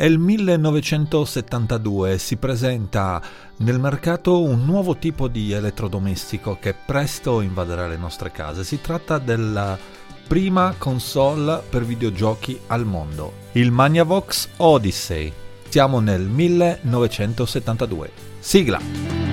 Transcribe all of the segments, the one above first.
È il 1972 e si presenta nel mercato un nuovo tipo di elettrodomestico che presto invaderà le nostre case. Si tratta della prima console per videogiochi al mondo, il Magnavox Odyssey. Siamo nel 1972. Sigla!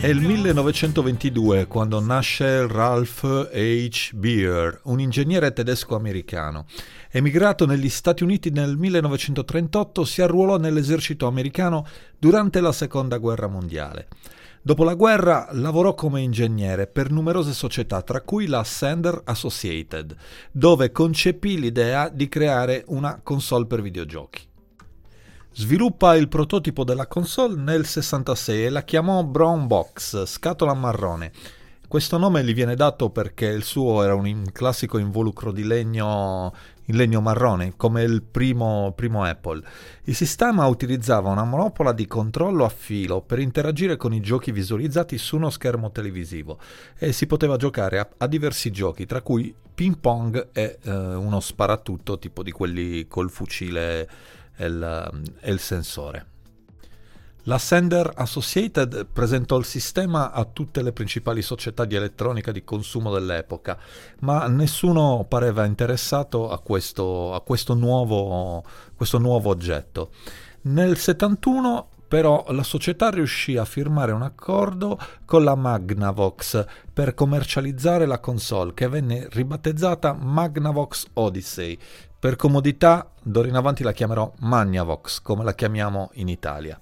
È il 1922 quando nasce Ralph H. Beer, un ingegnere tedesco-americano. Emigrato negli Stati Uniti nel 1938, si arruolò nell'esercito americano durante la Seconda Guerra Mondiale. Dopo la guerra lavorò come ingegnere per numerose società, tra cui la Sender Associated, dove concepì l'idea di creare una console per videogiochi. Sviluppa il prototipo della console nel 66 e la chiamò Brown Box, scatola marrone. Questo nome gli viene dato perché il suo era un classico involucro di legno in legno marrone, come il primo, primo, Apple. Il sistema utilizzava una monopola di controllo a filo per interagire con i giochi visualizzati su uno schermo televisivo e si poteva giocare a, a diversi giochi, tra cui ping pong e eh, uno sparatutto tipo di quelli col fucile il, il sensore. La Sender Associated presentò il sistema a tutte le principali società di elettronica di consumo dell'epoca, ma nessuno pareva interessato a questo, a questo, nuovo, questo nuovo oggetto. Nel 71 però la società riuscì a firmare un accordo con la Magnavox per commercializzare la console che venne ribattezzata Magnavox Odyssey, per comodità, d'ora in avanti la chiamerò Magnavox, come la chiamiamo in Italia.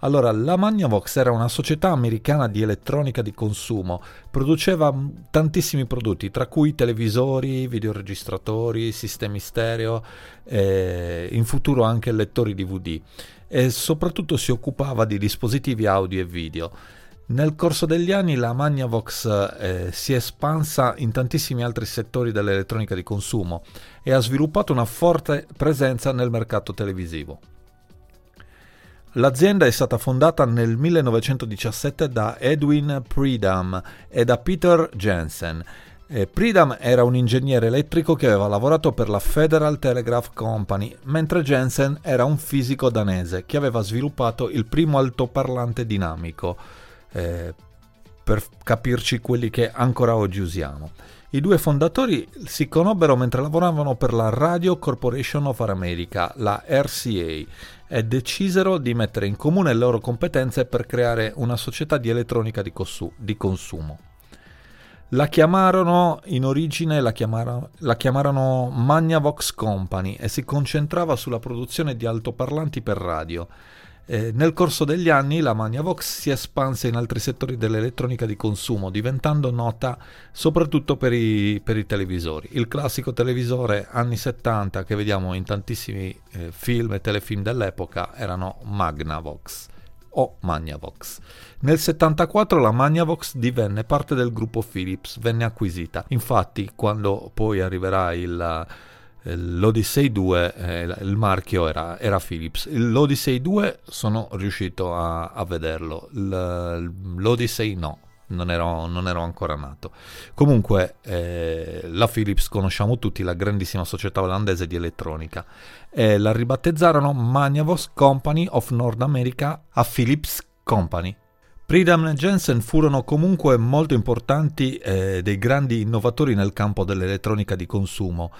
Allora, la Magnavox era una società americana di elettronica di consumo, produceva tantissimi prodotti, tra cui televisori, videoregistratori, sistemi stereo, e in futuro anche lettori DVD e soprattutto si occupava di dispositivi audio e video. Nel corso degli anni la Magnavox eh, si è espansa in tantissimi altri settori dell'elettronica di consumo e ha sviluppato una forte presenza nel mercato televisivo. L'azienda è stata fondata nel 1917 da Edwin Pridham e da Peter Jensen. Eh, Pridham era un ingegnere elettrico che aveva lavorato per la Federal Telegraph Company, mentre Jensen era un fisico danese che aveva sviluppato il primo altoparlante dinamico eh, per capirci quelli che ancora oggi usiamo. I due fondatori si conobbero mentre lavoravano per la Radio Corporation of America, la RCA, e decisero di mettere in comune le loro competenze per creare una società di elettronica di, cossu- di consumo. La chiamarono, in origine la chiamarono, la chiamarono Magnavox Company e si concentrava sulla produzione di altoparlanti per radio eh, nel corso degli anni la Magnavox si espanse in altri settori dell'elettronica di consumo, diventando nota soprattutto per i, per i televisori. Il classico televisore anni 70 che vediamo in tantissimi eh, film e telefilm dell'epoca erano Magnavox o Magnavox. Nel 74 la Magnavox divenne parte del gruppo Philips, venne acquisita. Infatti, quando poi arriverà il l'Odyssey 2, eh, il marchio era, era, Philips. L'Odyssey 2 sono riuscito a, a vederlo, l'Odyssey no. Non ero, non ero, ancora nato. Comunque, eh, la Philips conosciamo tutti, la grandissima società olandese di elettronica. Eh, la ribattezzarono Magnavox Company of North America a Philips Company. Pridham e Jensen furono comunque molto importanti eh, dei grandi innovatori nel campo dell'elettronica di consumo.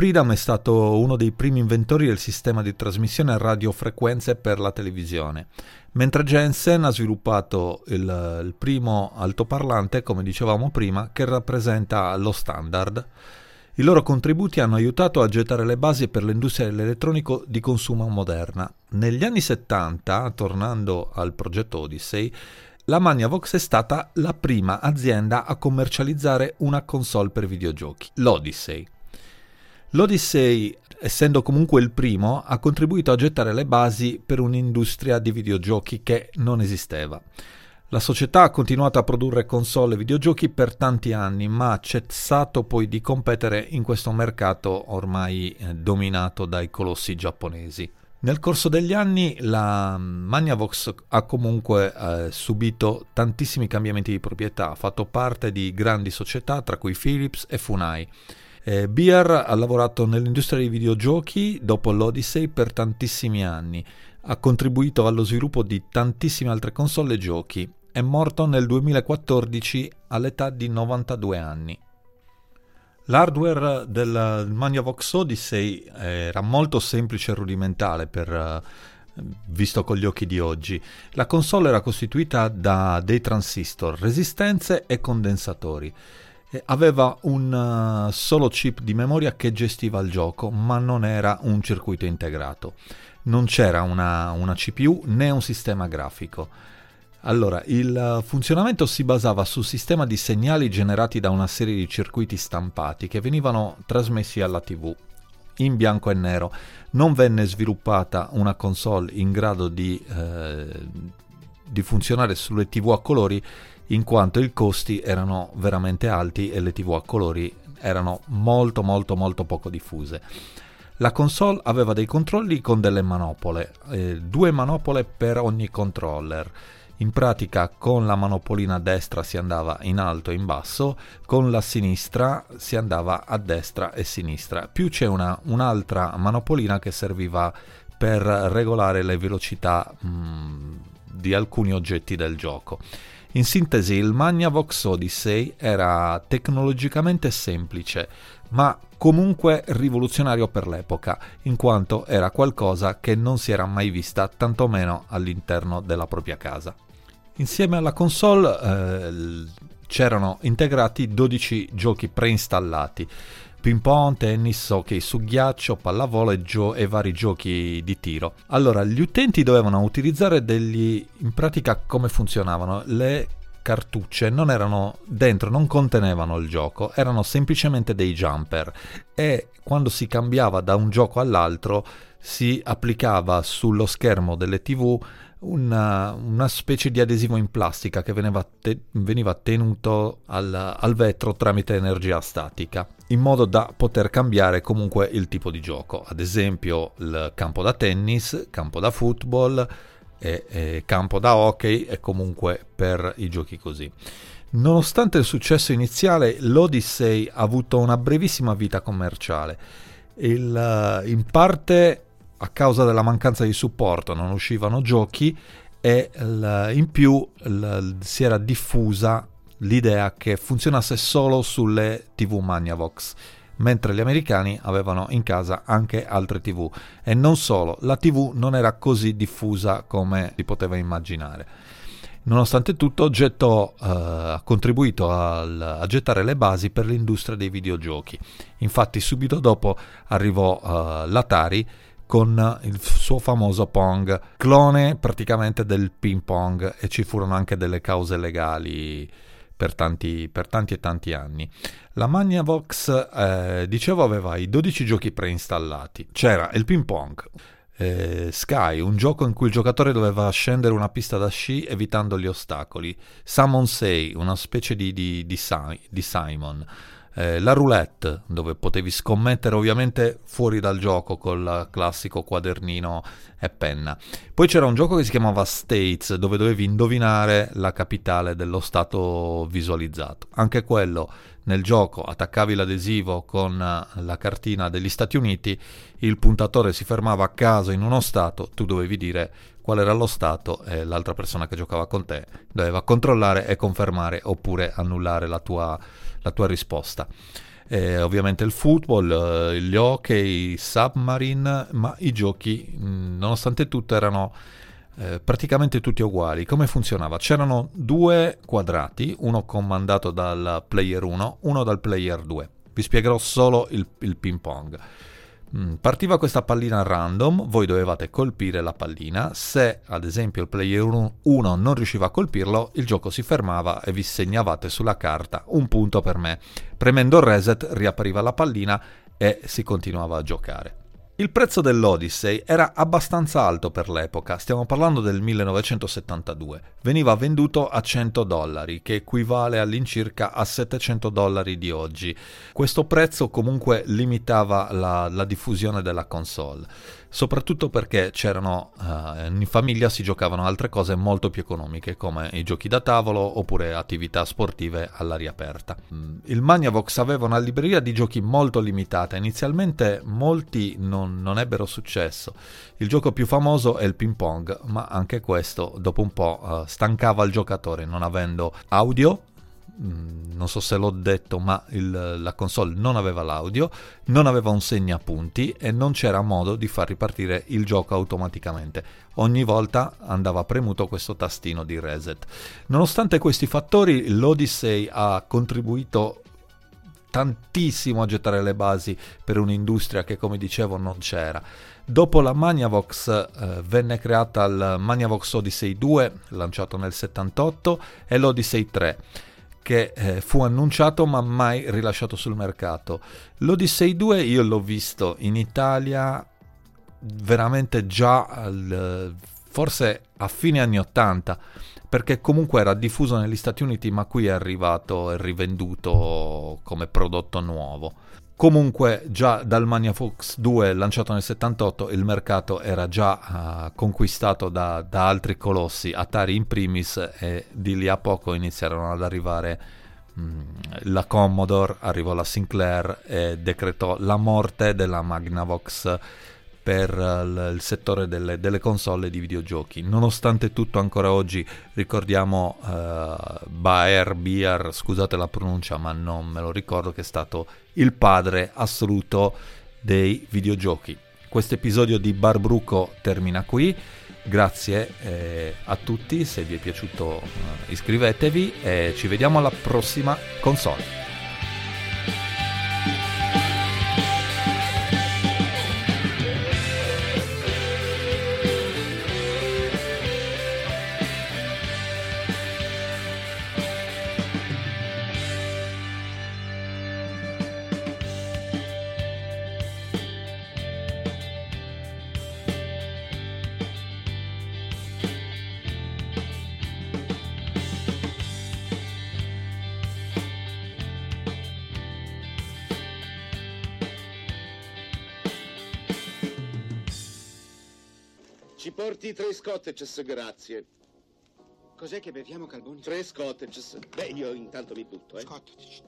Pridham è stato uno dei primi inventori del sistema di trasmissione a radiofrequenze per la televisione, mentre Jensen ha sviluppato il, il primo altoparlante, come dicevamo prima, che rappresenta lo standard. I loro contributi hanno aiutato a gettare le basi per l'industria dell'elettronico di consumo moderna. Negli anni 70, tornando al progetto Odyssey, la Magnavox è stata la prima azienda a commercializzare una console per videogiochi, l'Odyssey. L'Odyssey, essendo comunque il primo, ha contribuito a gettare le basi per un'industria di videogiochi che non esisteva. La società ha continuato a produrre console e videogiochi per tanti anni, ma ha cessato poi di competere in questo mercato ormai eh, dominato dai colossi giapponesi. Nel corso degli anni la Magnavox ha comunque eh, subito tantissimi cambiamenti di proprietà, ha fatto parte di grandi società tra cui Philips e Funai. Eh, Beer ha lavorato nell'industria dei videogiochi dopo l'Odyssey per tantissimi anni, ha contribuito allo sviluppo di tantissime altre console e giochi. È morto nel 2014 all'età di 92 anni. L'hardware del Magnavox Odyssey era molto semplice e rudimentale per, eh, visto con gli occhi di oggi. La console era costituita da dei transistor, resistenze e condensatori. Aveva un uh, solo chip di memoria che gestiva il gioco, ma non era un circuito integrato. Non c'era una, una CPU né un sistema grafico. Allora, il funzionamento si basava sul sistema di segnali generati da una serie di circuiti stampati che venivano trasmessi alla TV in bianco e nero. Non venne sviluppata una console in grado di, eh, di funzionare sulle TV a colori in quanto i costi erano veramente alti e le TV a colori erano molto molto molto poco diffuse. La console aveva dei controlli con delle manopole, eh, due manopole per ogni controller in pratica con la manopolina destra si andava in alto e in basso, con la sinistra si andava a destra e sinistra. Più c'è una, un'altra manopolina che serviva per regolare le velocità mh, mm, di alcuni oggetti del gioco. In sintesi, il Magnavox Odyssey era tecnologicamente semplice, ma comunque rivoluzionario per l'epoca, in quanto era qualcosa che non si era mai vista, tantomeno all'interno della propria casa. Insieme alla console eh, c'erano integrati 12 giochi preinstallati, ping pong, tennis, hockey su ghiaccio, pallavolo e, gio- e, vari giochi di tiro. Allora, gli utenti dovevano utilizzare degli... in pratica come funzionavano? Le cartucce non erano dentro, non contenevano il gioco, erano semplicemente dei jumper e quando si cambiava da un gioco all'altro si applicava sullo schermo delle tv una, una, specie di adesivo in plastica che veniva, te- veniva tenuto al, al, vetro tramite energia statica, in modo da poter cambiare comunque il tipo di gioco, ad esempio il campo da tennis, campo da football, e, e campo da hockey e comunque per i giochi così. Nonostante il successo iniziale, l'Odyssey ha avuto una brevissima vita commerciale. Il, in parte a causa della mancanza di supporto non uscivano giochi e in più si era diffusa l'idea che funzionasse solo sulle TV Magnavox, mentre gli americani avevano in casa anche altre TV e non solo, la TV non era così diffusa come si poteva immaginare. Nonostante tutto, gettò, uh, ha contribuito al, a gettare le basi per l'industria dei videogiochi. Infatti, subito dopo arrivò uh, l'Atari con il suo famoso Pong, clone praticamente del ping pong e ci furono anche delle cause legali per tanti, per tanti e tanti anni. La Magnavox, eh, dicevo, aveva i 12 giochi preinstallati. C'era il ping pong, eh, Sky, un gioco in cui il giocatore doveva scendere una pista da sci evitando gli ostacoli. Summon Say, una specie di, di, di, di Simon eh, la roulette, dove potevi scommettere ovviamente fuori dal gioco col classico quadernino e penna. Poi c'era un gioco che si chiamava States, dove dovevi indovinare la capitale dello stato visualizzato. Anche quello nel gioco attaccavi l'adesivo con la cartina degli Stati Uniti, il puntatore si fermava a caso in uno stato, tu dovevi dire qual era lo stato e l'altra persona che giocava con te doveva controllare e confermare oppure annullare la tua la tua risposta. Eh, ovviamente il football, eh, gli hockey, submarine, ma i giochi, mm, nonostante tutto, erano eh, praticamente tutti uguali. Come funzionava? C'erano due quadrati, uno comandato dal player 1, uno dal player 2. Vi spiegherò solo il, il ping pong. Mm, partiva questa pallina random, voi dovevate colpire la pallina, se ad esempio il player 1 non riusciva a colpirlo, il gioco si fermava e vi segnavate sulla carta un punto per me. Premendo reset riapriva la pallina e si continuava a giocare. Il prezzo dell'Odyssey era abbastanza alto per l'epoca, stiamo parlando del 1972. Veniva venduto a 100 dollari, che equivale all'incirca a 700 dollari di oggi. Questo prezzo comunque limitava la, la diffusione della console soprattutto perché c'erano uh, in famiglia si giocavano altre cose molto più economiche come i giochi da tavolo oppure attività sportive all'aria aperta. Mm, il Magnavox aveva una libreria di giochi molto limitata, inizialmente molti non, non ebbero successo. Il gioco più famoso è il ping pong, ma anche questo dopo un po' uh, stancava il giocatore non avendo audio Mm, non so se l'ho detto, ma il, la console non aveva l'audio, non aveva un segnapunti e non c'era modo di far ripartire il gioco automaticamente. Ogni volta andava premuto questo tastino di reset. Nonostante questi fattori, l'Odyssey ha contribuito tantissimo a gettare le basi per un'industria che, come dicevo, non c'era. Dopo la Magnavox eh, venne creata il Magnavox Odyssey 2, lanciato nel 78, e l'Odyssey 3 che eh, fu annunciato ma mai rilasciato sul mercato. L'Odyssey 2 io l'ho visto in Italia veramente già al, forse a fine anni 80 perché comunque era diffuso negli Stati Uniti ma qui è arrivato e rivenduto come prodotto nuovo. Comunque già dal Mania Fox 2 lanciato nel 78 il mercato era già uh, conquistato da, da, altri colossi, Atari in primis, e di lì a poco iniziarono ad arrivare mh, mm, la Commodore, arrivò la Sinclair e decretò la morte della Magnavox per uh, il settore delle, delle, console di videogiochi. Nonostante tutto, ancora oggi ricordiamo uh, Baer, Beer, scusate la pronuncia, ma non me lo ricordo, che è stato il padre assoluto dei videogiochi. Questo episodio di Barbruco termina qui. Grazie eh, a tutti, se vi è piaciuto eh, iscrivetevi e ci vediamo alla prossima console. Ci porti tre scotteches, grazie. Cos'è che beviamo, Calboni? Tre scotteches. Beh, io intanto mi butto, eh. Scotteches.